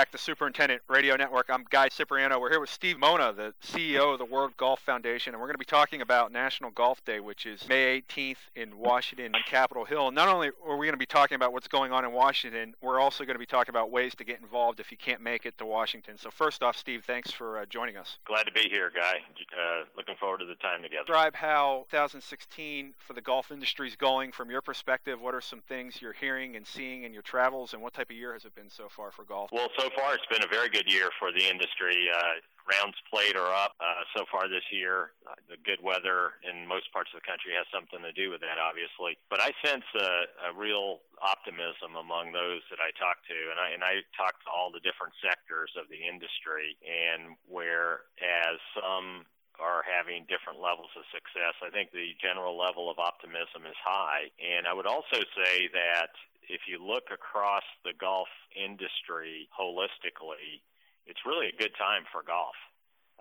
Back Superintendent Radio Network. I'm Guy Cipriano. We're here with Steve Mona, the CEO of the World Golf Foundation, and we're going to be talking about National Golf Day, which is May 18th in Washington on Capitol Hill. Not only are we going to be talking about what's going on in Washington, we're also going to be talking about ways to get involved if you can't make it to Washington. So, first off, Steve, thanks for uh, joining us. Glad to be here, Guy. Uh, looking forward to the time together. Describe how 2016 for the golf industry is going from your perspective. What are some things you're hearing and seeing in your travels, and what type of year has it been so far for golf? Well, so far it's been a very good year for the industry. Uh, rounds played are up uh, so far this year. Uh, the good weather in most parts of the country has something to do with that, obviously. But I sense a, a real optimism among those that I talk to, and I and I talk to all the different sectors of the industry, and whereas some are having different levels of success. I think the general level of optimism is high. And I would also say that if you look across the golf industry holistically, it's really a good time for golf.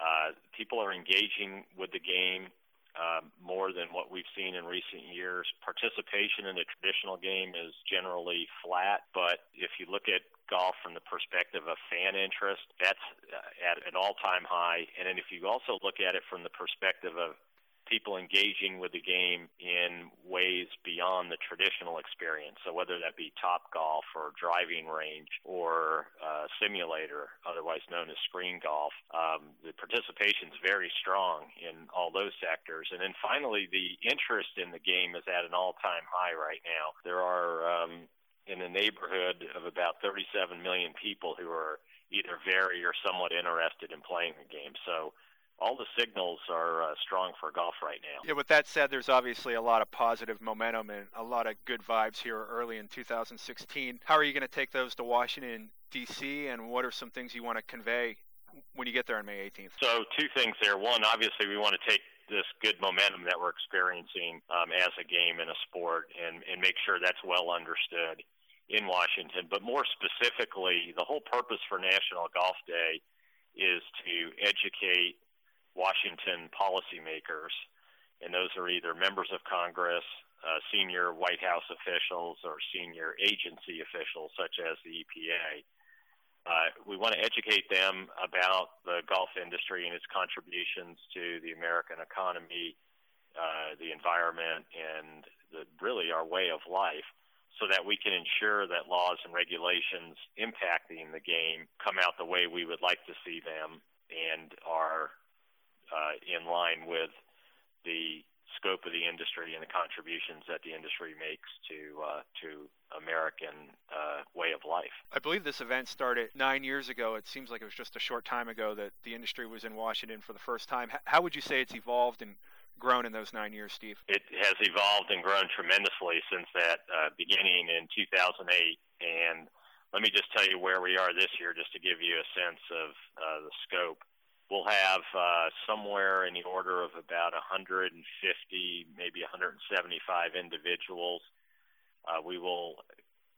Uh, people are engaging with the game uh, more than what we've seen in recent years. Participation in the traditional game is generally flat, but if you look at golf from the perspective of fan interest, that's uh, at an all-time high. And then if you also look at it from the perspective of people engaging with the game in ways beyond the traditional experience. So whether that be Topgolf or driving range or uh, simulator, otherwise known as screen golf, um, the participation is very strong in all those sectors. And then finally, the interest in the game is at an all-time high right now. There are um, in the neighborhood of about 37 million people who are either very or somewhat interested in playing the game. So all the signals are uh, strong for golf right now. Yeah, with that said, there's obviously a lot of positive momentum and a lot of good vibes here early in 2016. How are you going to take those to Washington, D.C., and what are some things you want to convey when you get there on May 18th? So, two things there. One, obviously, we want to take this good momentum that we're experiencing um, as a game and a sport and, and make sure that's well understood in Washington. But more specifically, the whole purpose for National Golf Day is to educate Washington policymakers, and those are either members of Congress, uh, senior White House officials, or senior agency officials such as the EPA. Uh, we want to educate them about the golf industry and its contributions to the American economy, uh, the environment, and the, really our way of life so that we can ensure that laws and regulations impacting the game come out the way we would like to see them and are in line with the scope of the industry and the contributions that the industry makes to uh, to American uh, way of life. I believe this event started nine years ago. It seems like it was just a short time ago that the industry was in Washington for the first time. How would you say it's evolved and grown in those nine years, Steve? It has evolved and grown tremendously since that uh, beginning in 2008. And let me just tell you where we are this year, just to give you a sense of uh, the scope we'll have uh, somewhere in the order of about 150, maybe 175 individuals. Uh, we will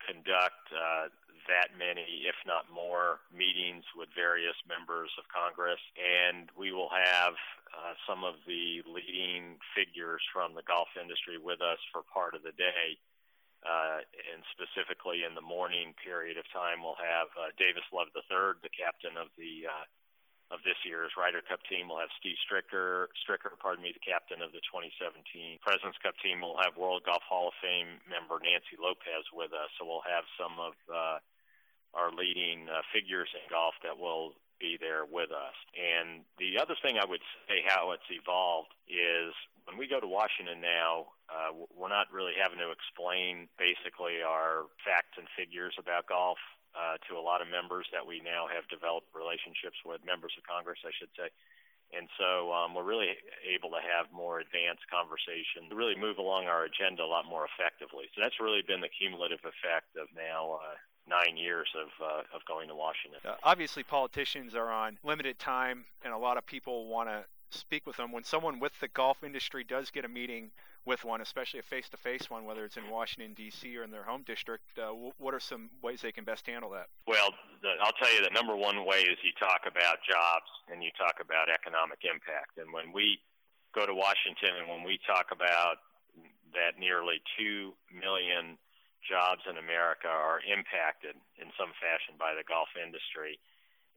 conduct uh, that many, if not more, meetings with various members of Congress, and we will have uh, some of the leading figures from the golf industry with us for part of the day. Uh, and specifically in the morning period of time, we'll have uh, Davis Love III, the captain of the uh, of this year's Ryder Cup team. We'll have Steve Stricker, Stricker, pardon me, the captain of the 2017 Presidents Cup team. We'll have World Golf Hall of Fame member Nancy Lopez with us. So we'll have some of uh, our leading uh, figures in golf that will be there with us. And the other thing I would say how it's evolved is when we go to Washington now, uh, we're not really having to explain basically our facts and figures about golf uh, to a lot of members that we now have developed relationships with, members of Congress, I should say. And so um, we're really able to have more advanced conversations, really move along our agenda a lot more effectively. So that's really been the cumulative effect of now uh, nine years of uh, of going to Washington. Uh, obviously, politicians are on limited time, and a lot of people want to speak with them. When someone with the golf industry does get a meeting with one, especially a face-to-face one, whether it's in Washington D.C. or in their home district, uh, what are some ways they can best handle that? Well, the, I'll tell you the number one way is you talk about jobs and you talk about economic impact. And when we go to Washington and when we talk about that nearly two million jobs in America are impacted in some fashion by the golf industry,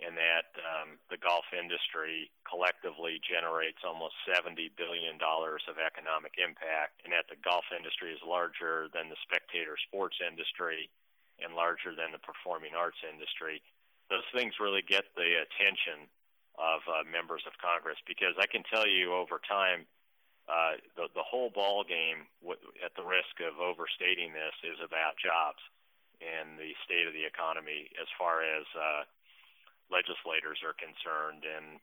and that um, the golf industry collectively generates almost $70 billion of economic impact, and that the golf industry is larger than the spectator sports industry and larger than the performing arts industry. Those things really get the attention of uh, members of Congress because I can tell you over time uh, the the whole ball game, at the risk of overstating this, is about jobs and the state of the economy as far as uh, legislators are concerned. And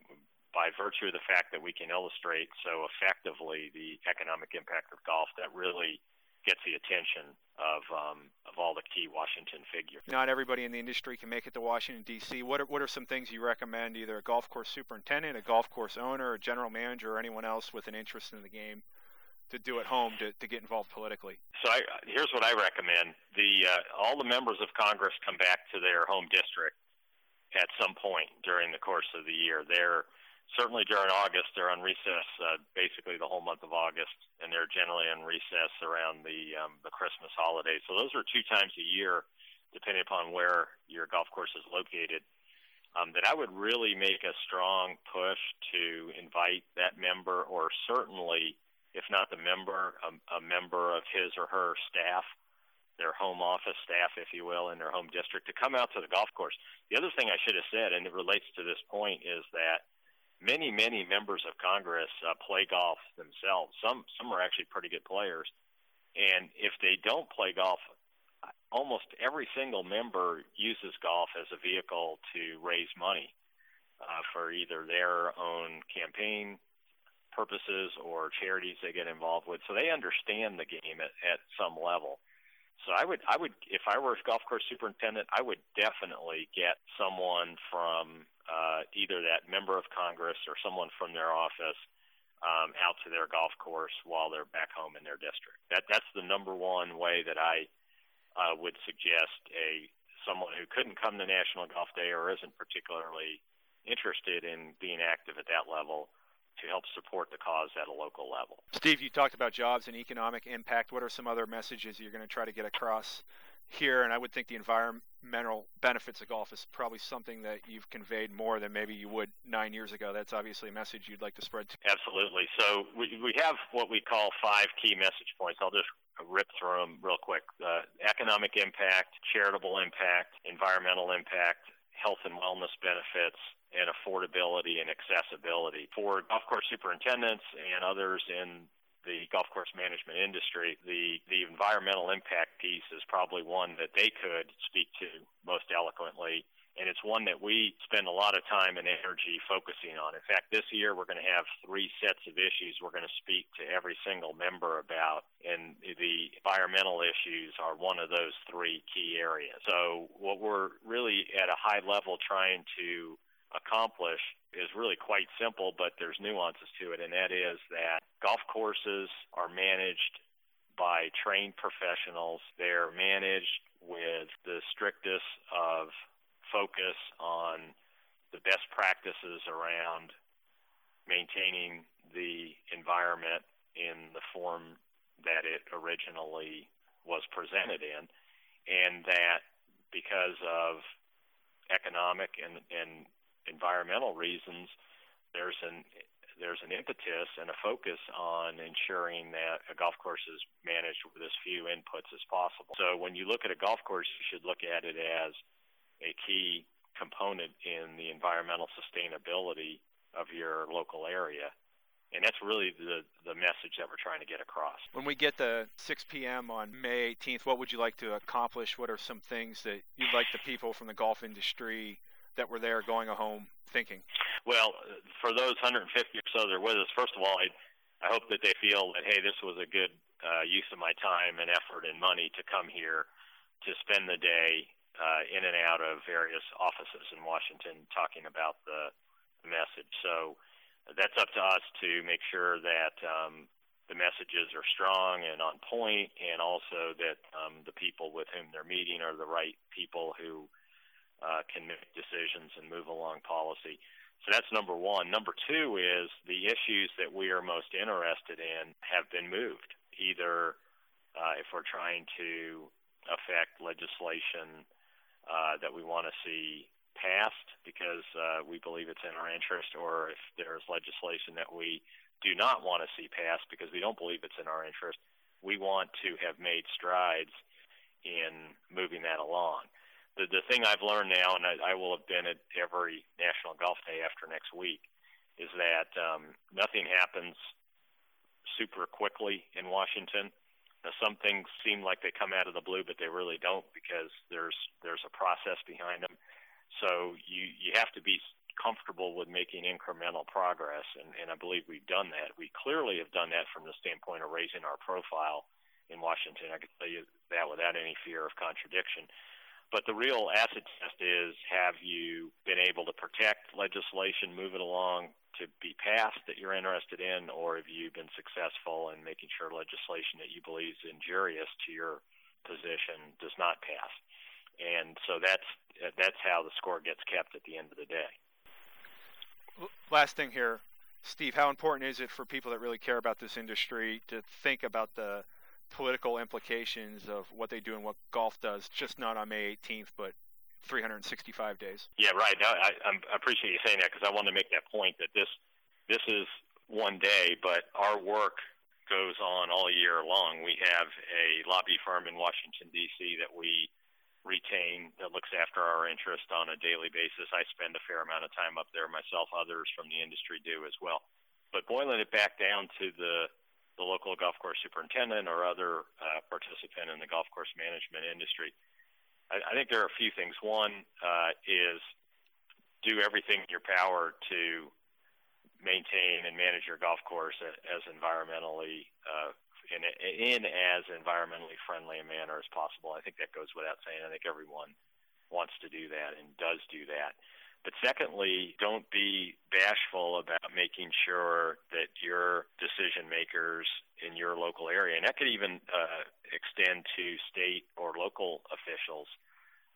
by virtue of the fact that we can illustrate so effectively the economic impact of golf, that really gets the attention of um, of all the key Washington figures. Not everybody in the industry can make it to Washington D.C. What are what are some things you recommend either a golf course superintendent, a golf course owner, a general manager, or anyone else with an interest in the game to do at home to, to get involved politically? So I, here's what I recommend: the uh, all the members of Congress come back to their home district at some point during the course of the year. They're certainly during August, they're on recess uh, basically the whole month of August, and they're generally on recess around the um, the Christmas holidays. So those are two times a year, depending upon where your golf course is located. Um, that I would really make a strong push to invite that member, or certainly, if not the member, a, a member of his or her staff, their home office staff, if you will, in their home district, to come out to the golf course. The other thing I should have said, and it relates to this point, is that many, many members of Congress uh, play golf themselves. Some some are actually pretty good players, and if they don't play golf, almost every single member uses golf as a vehicle to raise money uh, for either their own campaign purposes or charities they get involved with. So they understand the game at, at some level. So I would, I would, if I were a golf course superintendent, I would definitely get someone from uh, either that member of Congress or someone from their office um, out to their golf course while they're back home in their district. That that's the number one way that I uh, would suggest a someone who couldn't come to National Golf Day or isn't particularly interested in being active at that level to help support the cause at a local level. Steve, you talked about jobs and economic impact. What are some other messages you're going to try to get across here? And I would think the environmental benefits of golf is probably something that you've conveyed more than maybe you would nine years ago. That's obviously a message you'd like to spread. To. Absolutely. So we, we have what we call five key message points. I'll just rip through them real quick. Uh, economic impact, charitable impact, environmental impact, health and wellness benefits, and affordability and accessibility. For golf course superintendents and others in the golf course management industry, the, the environmental impact piece is probably one that they could speak to most eloquently. And it's one that we spend a lot of time and energy focusing on. In fact, this year we're going to have three sets of issues we're going to speak to every single member about. And the environmental issues are one of those three key areas. So, what we're really at a high level trying to accomplish is really quite simple, but there's nuances to it, and that is that golf courses are managed by trained professionals. They're managed with the strictest of focus on the best practices around maintaining the environment in the form that it originally was presented in, and that because of economic and, and environmental reasons, there's an there's an impetus and a focus on ensuring that a golf course is managed with as few inputs as possible. So when you look at a golf course, you should look at it as a key component in the environmental sustainability of your local area. And that's really the, the message that we're trying to get across. When we get to 6 p.m. on May 18th, what would you like to accomplish? What are some things that you'd like the people from the golf industry that were there going home thinking? Well, for those 150 or so that are with us, first of all, I, I hope that they feel that, hey, this was a good uh, use of my time and effort and money to come here to spend the day uh, in and out of various offices in Washington talking about the, message. So that's up to us to make sure that um, the messages are strong and on point, and also that um, the people with whom they're meeting are the right people who uh, can make decisions and move along policy. So that's number one. Number two is the issues that we are most interested in have been moved. Either uh, if we're trying to affect legislation uh, that we want to see passed because uh, we believe it's in our interest, or if there's legislation that we do not want to see passed because we don't believe it's in our interest, we want to have made strides in moving that along. The, the thing I've learned now, and I, I will have been at every National Golf Day after next week, is that um, nothing happens super quickly in Washington. Now, some things seem like they come out of the blue, but they really don't because there's there's a process behind them. So you you have to be comfortable with making incremental progress, and, and I believe we've done that. We clearly have done that from the standpoint of raising our profile in Washington. I can tell you that without any fear of contradiction. But the real acid test is have you been able to protect legislation, move it along to be passed that you're interested in, or have you been successful in making sure legislation that you believe is injurious to your position does not pass? And so that's that's how the score gets kept at the end of the day. Last thing here, Steve, how important is it for people that really care about this industry to think about the political implications of what they do and what golf does, just not on May 18th, but 365 days. Yeah, right. I, I, I appreciate you saying that because I want to make that point that this this is one day, but our work goes on all year long. We have a lobby firm in Washington D.C. that we retain that looks after our interest on a daily basis. I spend a fair amount of time up there myself. Others from the industry do as well. But boiling it back down to the the local golf course superintendent or other uh, participant in the golf course management industry. I, I think there are a few things. One uh, is do everything in your power to maintain and manage your golf course as environmentally uh, in, in as environmentally friendly a manner as possible. I think that goes without saying. I think everyone wants to do that and does do that. But secondly, don't be bashful about making sure that your decision makers in your local area, and that could even uh, extend to state or local officials.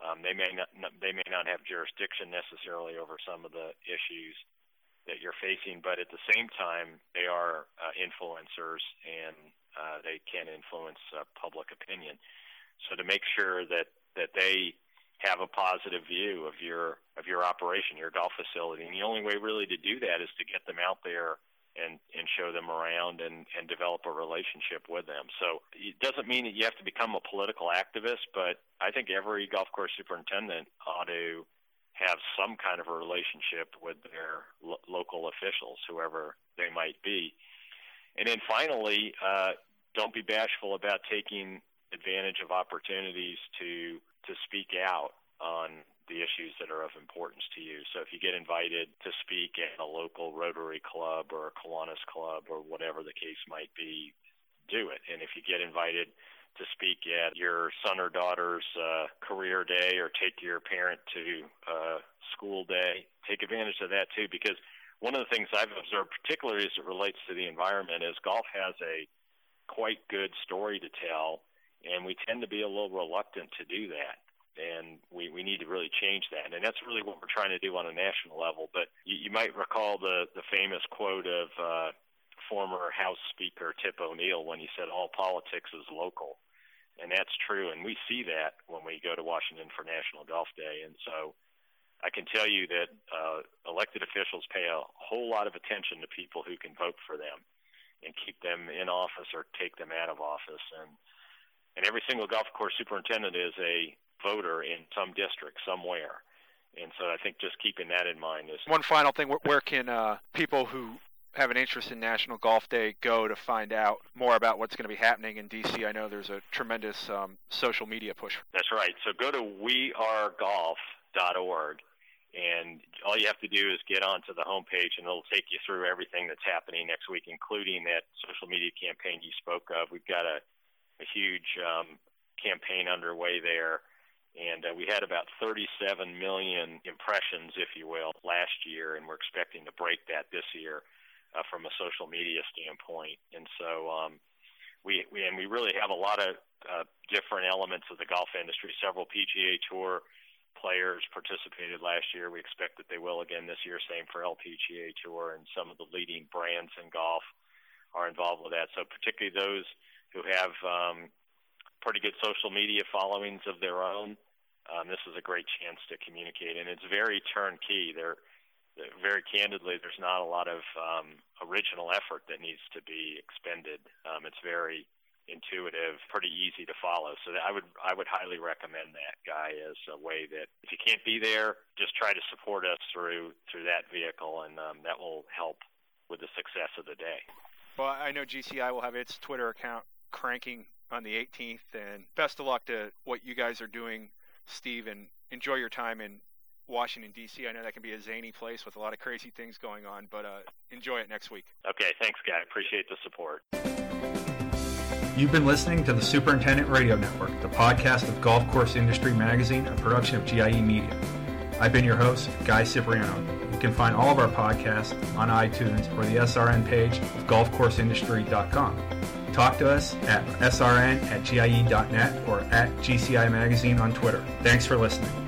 Um, they may not they may not have jurisdiction necessarily over some of the issues that you're facing, but at the same time, they are uh, influencers and uh, they can influence uh, public opinion. So to make sure that that they have a positive view of your of your operation, your golf facility. And the only way really to do that is to get them out there and and show them around and and develop a relationship with them. So it doesn't mean that you have to become a political activist, but I think every golf course superintendent ought to have some kind of a relationship with their lo- local officials, whoever they might be. And then finally, uh, don't be bashful about taking advantage of opportunities to to speak out on the issues that are of importance to you. So if you get invited to speak at a local Rotary Club or a Kiwanis Club or whatever the case might be, do it. And if you get invited to speak at your son or daughter's uh, career day or take your parent to uh, school day, take advantage of that too. Because one of the things I've observed, particularly as it relates to the environment, is golf has a quite good story to tell and we tend to be a little reluctant to do that and we, we need to really change that. And that's really what we're trying to do on a national level. But you, you might recall the, the famous quote of uh, former House Speaker Tip O'Neill when he said, All politics is local. And that's true. And we see that when we go to Washington for National Golf Day. And so I can tell you that uh, elected officials pay a whole lot of attention to people who can vote for them and keep them in office or take them out of office. And and every single golf course superintendent is a voter in some district somewhere. And so I think just keeping that in mind is one final thing. Where can uh, people who have an interest in National Golf Day go to find out more about what's going to be happening in DC? I know there's a tremendous um, social media push. That's right. So go to wearegolf.org, and all you have to do is get onto the homepage, and it'll take you through everything that's happening next week, including that social media campaign you spoke of. We've got a a huge um, campaign underway there. And uh, we had about 37 million impressions, if you will, last year, and we're expecting to break that this year uh, from a social media standpoint. And so um, we, we and we really have a lot of uh, different elements of the golf industry. Several PGA Tour players participated last year. We expect that they will again this year. Same for LPGA Tour, and some of the leading brands in golf are involved with that. So particularly those who have um, pretty good social media followings of their own. Um, this is a great chance to communicate, and it's very turnkey. Very candidly, there's not a lot of um, original effort that needs to be expended. Um, it's very intuitive, pretty easy to follow. So I would I would highly recommend that Guy as a way that if you can't be there, just try to support us through through that vehicle, and um, that will help with the success of the day. Well, I know GCI will have its Twitter account cranking on the 18th, and best of luck to what you guys are doing, Steve, and enjoy your time in Washington D.C. I know that can be a zany place with a lot of crazy things going on, but uh, enjoy it next week. Okay, thanks, Guy. Appreciate the support. You've been listening to the Superintendent Radio Network, the podcast of Golf Course Industry Magazine, a production of GIE Media. I've been your host, Guy Cipriano. You can find all of our podcasts on iTunes or the SRN page of golfcourseindustry.com. Talk to us at srn at gie.net or at GCI Magazine on Twitter. Thanks for listening.